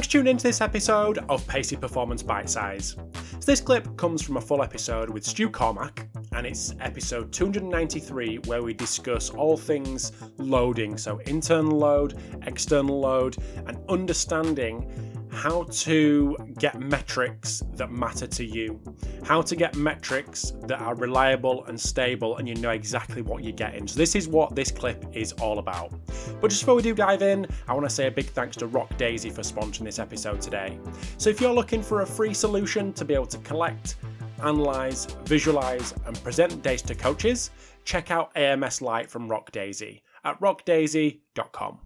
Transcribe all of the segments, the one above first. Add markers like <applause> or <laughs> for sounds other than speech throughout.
Thanks for tuning into this episode of Pacey Performance Bite Size. So this clip comes from a full episode with Stu Cormack, and it's episode 293 where we discuss all things loading, so internal load, external load, and understanding how to get metrics that matter to you, how to get metrics that are reliable and stable, and you know exactly what you're getting. So, this is what this clip is all about. But just before we do dive in, I want to say a big thanks to RockDaisy for sponsoring this episode today. So, if you're looking for a free solution to be able to collect, analyze, visualize, and present data to coaches, check out AMS Lite from RockDaisy at rockdaisy.com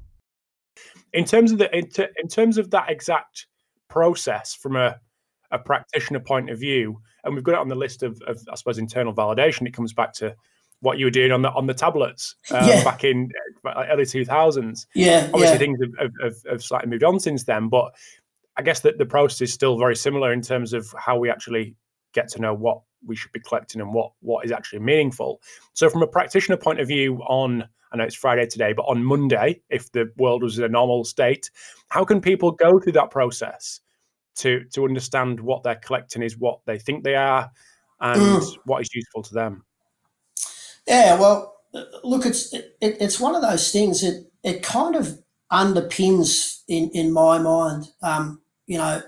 in terms of the in, in terms of that exact process from a, a practitioner point of view, and we've got it on the list of, of I suppose internal validation. It comes back to what you were doing on the on the tablets um, yeah. back in uh, early two thousands. Yeah, obviously yeah. things have, have, have, slightly moved on since then, but I guess that the process is still very similar in terms of how we actually get to know what we should be collecting and what what is actually meaningful. So, from a practitioner point of view, on I know it's Friday today, but on Monday, if the world was in a normal state, how can people go through that process to to understand what they're collecting is, what they think they are, and mm. what is useful to them? Yeah, well, look, it's it, it's one of those things. It it kind of underpins in in my mind, um, you know,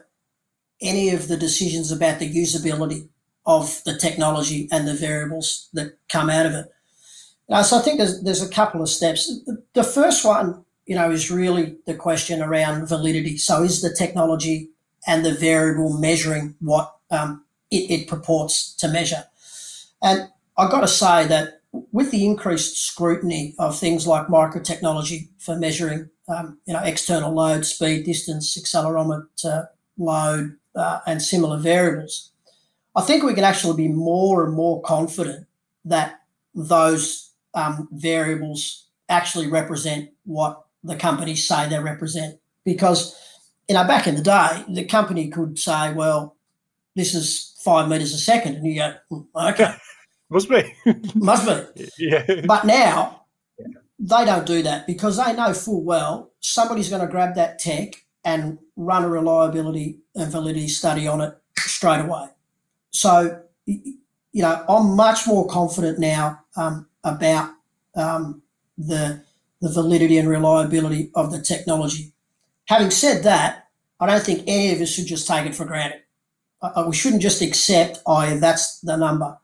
any of the decisions about the usability of the technology and the variables that come out of it. Uh, so I think there's there's a couple of steps. The first one, you know, is really the question around validity. So is the technology and the variable measuring what um, it, it purports to measure? And I've got to say that with the increased scrutiny of things like microtechnology for measuring, um, you know, external load, speed, distance, accelerometer, load, uh, and similar variables, I think we can actually be more and more confident that those um, variables actually represent what the companies say they represent. Because, you know, back in the day, the company could say, well, this is five meters a second. And you go, hmm, okay. <laughs> Must be. <laughs> Must be. Yeah. But now, they don't do that because they know full well somebody's going to grab that tech and run a reliability and validity study on it straight away. So, you know, I'm much more confident now um, about um, the, the validity and reliability of the technology. Having said that, I don't think any of us should just take it for granted. Uh, we shouldn't just accept, oh, that's the number.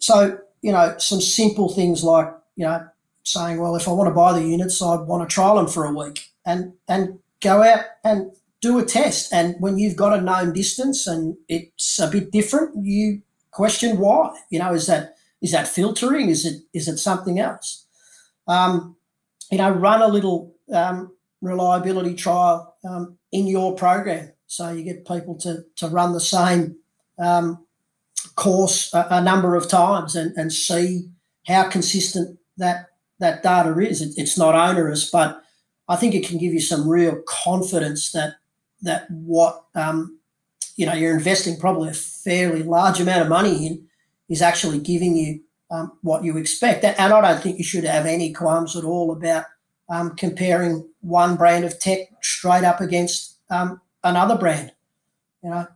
So, you know, some simple things like, you know, saying, well, if I want to buy the units, I want to trial them for a week and, and go out and do a test. And when you've got a known distance and it's a bit different, you question why. You know, is that is that filtering? Is it is it something else? Um, you know, run a little um, reliability trial um, in your program, so you get people to to run the same um, course a, a, number of times and, and see how consistent that that data is. It, it's not onerous, but I think it can give you some real confidence that that what um, you know you're investing probably a fairly large amount of money in is actually giving you um, what you expect. And I don't think you should have any qualms at all about um, comparing one brand of tech straight up against um, another brand. You know,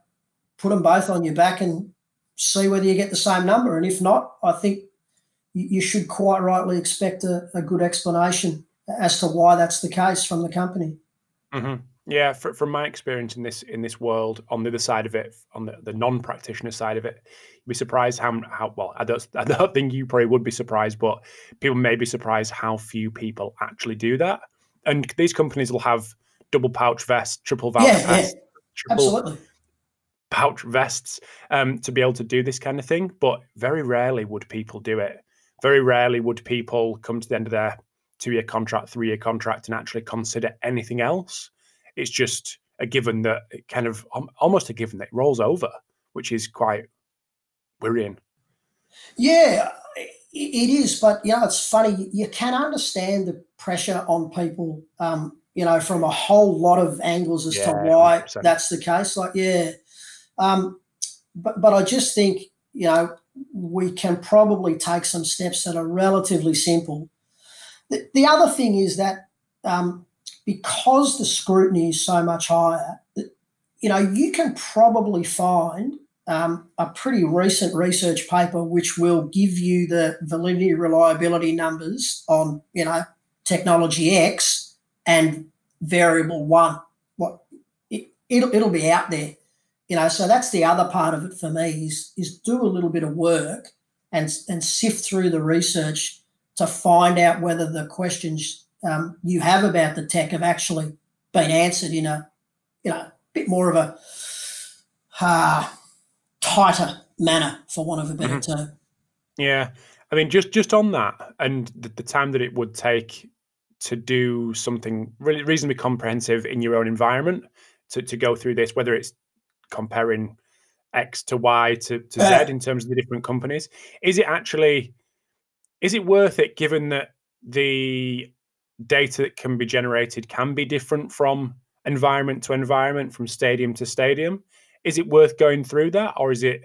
put them both on your back and see whether you get the same number. And if not, I think you, should quite rightly expect a, a, good explanation as to why that's the case from the company. Mm-hmm. Yeah, for, from my experience in this in this world, on the other side of it, on the, the non practitioner side of it, you'd be surprised how how well. I don't <laughs> I don't think you probably would be surprised, but people may be surprised how few people actually do that. And these companies will have double pouch vests, triple valve yeah, vests, yeah. triple Absolutely. pouch vests um, to be able to do this kind of thing. But very rarely would people do it. Very rarely would people come to the end of their two year contract, three year contract, and actually consider anything else it's just a given that it kind of almost a given that it rolls over, which is quite worrying. Yeah, it is. But you know, it's funny. You can understand the pressure on people. Um, you know, from a whole lot of angles as yeah, to why 100%. that's the case. Like, yeah, um, but but I just think you know we can probably take some steps that are relatively simple. The, the other thing is that um, because the scrutiny is so much higher, you know, you can probably find um, a pretty recent research paper which will give you the validity reliability numbers on, you know, technology X and variable one. What it, it'll it'll be out there, you know. So that's the other part of it for me is is do a little bit of work and and sift through the research to find out whether the questions um, you have about the tech have actually been answered in a you know bit more of a uh, tighter manner, for want of a better mm-hmm. term. Yeah, I mean, just just on that, and the, the, time that it would take to do something really reasonably comprehensive in your own environment to to go through this, whether it's comparing X to Y to, to uh, Z in terms of the different companies, is it actually is it worth it given that the data that can be generated can be different from environment to environment, from stadium to stadium. Is it worth going through that, or is it?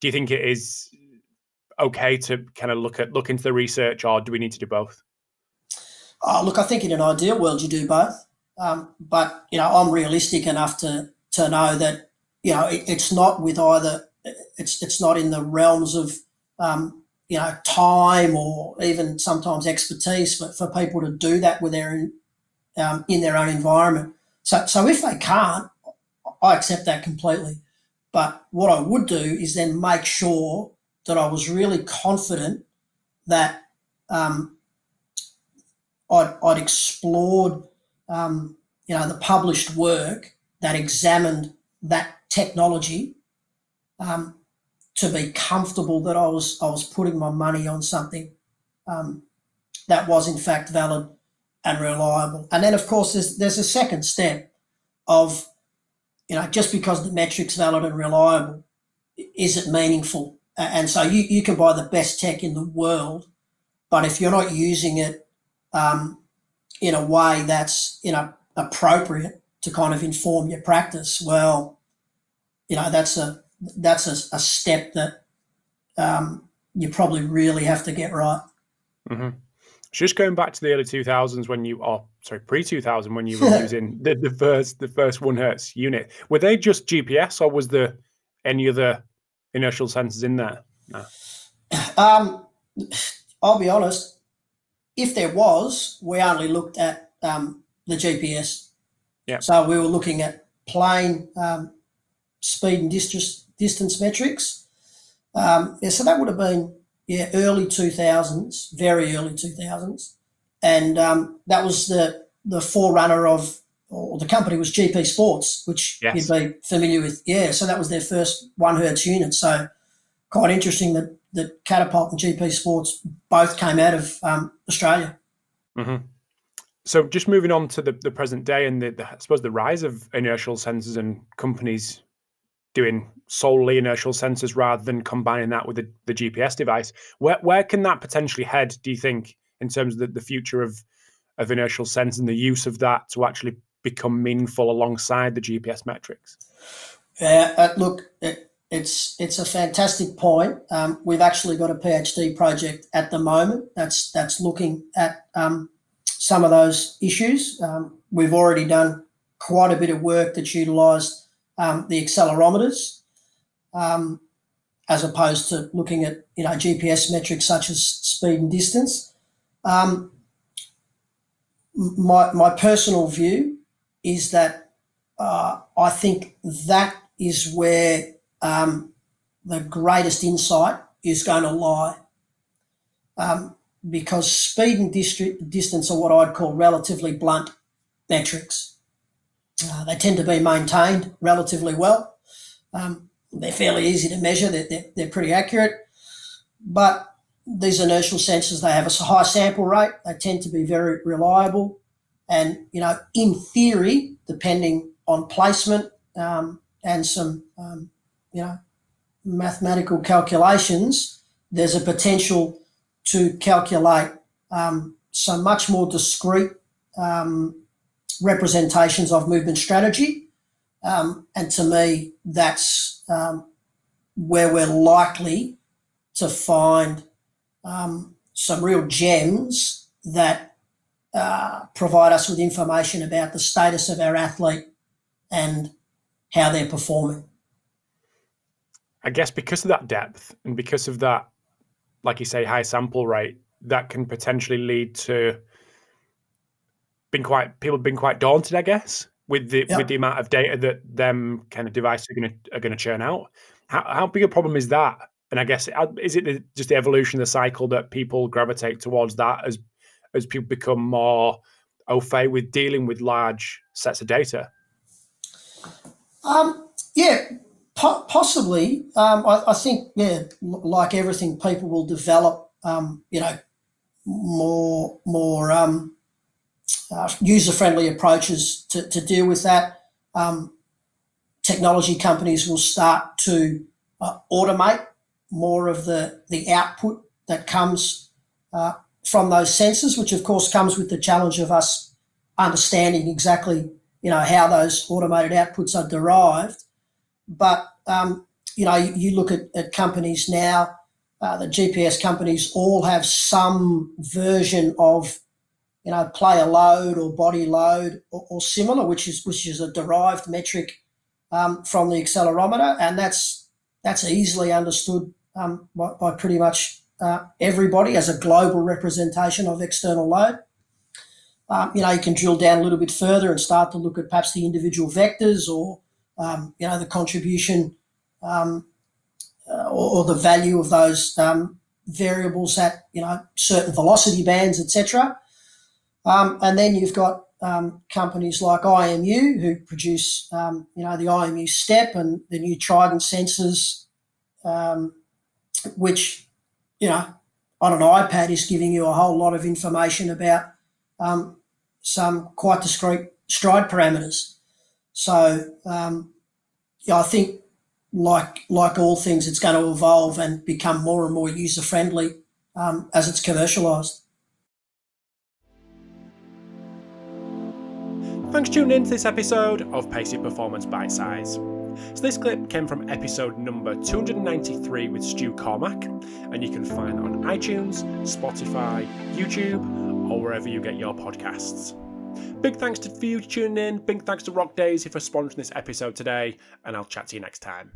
Do you think it is okay to kind of look at look into the research, or do we need to do both? Oh, look, I think in an ideal world you do both, um, but you know I'm realistic enough to to know that you know it, it's not with either. It's it's not in the realms of um, you know time or even sometimes expertise for, for people to do that with their um, in their own environment. So, so if they can't, I accept that completely. But what I would do is then make sure that I was really confident that um, I'd, I'd, explored, um, you know, the published work that examined that technology um, to be comfortable that I was I was putting my money on something um, that was in fact valid and reliable. And then, of course, there's, there's a second step of, you know, just because the metric's valid and reliable, is it meaningful? And so you, you can buy the best tech in the world, but if you're not using it um, in a way that's, you know, appropriate to kind of inform your practice, well, you know, that's a, that's a, a step that um, you probably really have to get right. Mm-hmm. Just going back to the early 2000s when you are oh, sorry pre 2000 when you were <laughs> using the, the first the first one hertz unit. Were they just gps or was there any other inertial sensors in there? No. um, i'll be honest if there was we only looked at um, the gps yeah. So we were looking at plain um, speed and distance distance metrics um, yeah so that would have been yeah, early 2000s, very early 2000s. And um, that was the, the forerunner of, or the company was GP Sports, which yes. you'd be familiar with. Yeah, so that was their first one hertz unit. So quite interesting that, that Catapult and GP Sports both came out of um, Australia. Mm-hmm. So just moving on to the, the present day and the, the, I suppose the rise of inertial sensors and companies doing solely inertial sensors rather than combining that with the, the GPS device. Where where can that potentially head? Do you think in terms of the, the future of of inertial sensing, and the use of that to actually become meaningful alongside the GPS metrics? Yeah, uh, look, it, it's it's a fantastic point. Um, we've actually got a PhD project at the moment that's that's looking at um, some of those issues. Um, we've already done quite a bit of work that's utilised um, the accelerometers, um, as opposed to looking at you know GPS metrics such as speed and distance. Um, my my personal view is that uh, I think that is where um, the greatest insight is going to lie. Um, because speed and dist- distance are what I'd call relatively blunt metrics. Uh, they tend to be maintained relatively well. Um, they're fairly easy to measure. They're, they're, they're, pretty accurate. But these inertial sensors, they have a high sample rate. They tend to be very reliable. And, you know, in theory, depending on placement um, and some, um, you know, mathematical calculations, there's a potential to calculate um, some much more discrete um, representations of movement strategy. Um, and to me, that's um, where we're likely to find um, some real gems that uh, provide us with information about the status of our athlete and how they're performing. I guess because of that depth and because of that, like you say, high sample rate, that can potentially lead to being quite people have been quite daunted, I guess, with the with the amount of data that them kind of devices are going to are going to churn out. How how big a problem is that? And I guess uh, is it just the evolution of the cycle that people gravitate towards that as as people become more au fait with dealing with large sets of data? Um, yeah, po- possibly. Um, I, I, think, yeah, like everything, people will develop, um, you know, more more um, uh, user friendly approaches to, to deal with that. Um, technology companies will start to uh, automate more of the the output that comes uh, from those sensors, which of course comes with the challenge of us understanding exactly you know how those automated outputs are derived. But um, you know, you, you look at, at, companies now, uh, the GPS companies all have some version of you know player load or body load or, or similar, which is which is a derived metric um, from the accelerometer, and that's that's easily understood um, by, by pretty much uh, everybody as a global representation of external load. Um, you know, you can drill down a little bit further and start to look at perhaps the individual vectors or, um, you know, the contribution um, uh, or, or, the value of those um, variables at, you know, certain velocity bands, etc. Um, and then you've got um, companies like IMU who produce, you know, the IMU step and the new Trident sensors, which you know, on an iPad is giving you a whole lot of information about um, some quite discrete stride parameters. So, um, yeah, I think like like all things, it's going to evolve and become more and more user friendly um, as it's commercialised. Thanks for tuning in to this episode of Pacey Performance Bite Size. So this clip came from episode number 293 with Stu Cormack, and you can find it on iTunes, Spotify, YouTube, or wherever you get your podcasts. Big thanks to you for tuning in. Big thanks to RockDaisy for sponsoring this episode today, and I'll chat to you next time.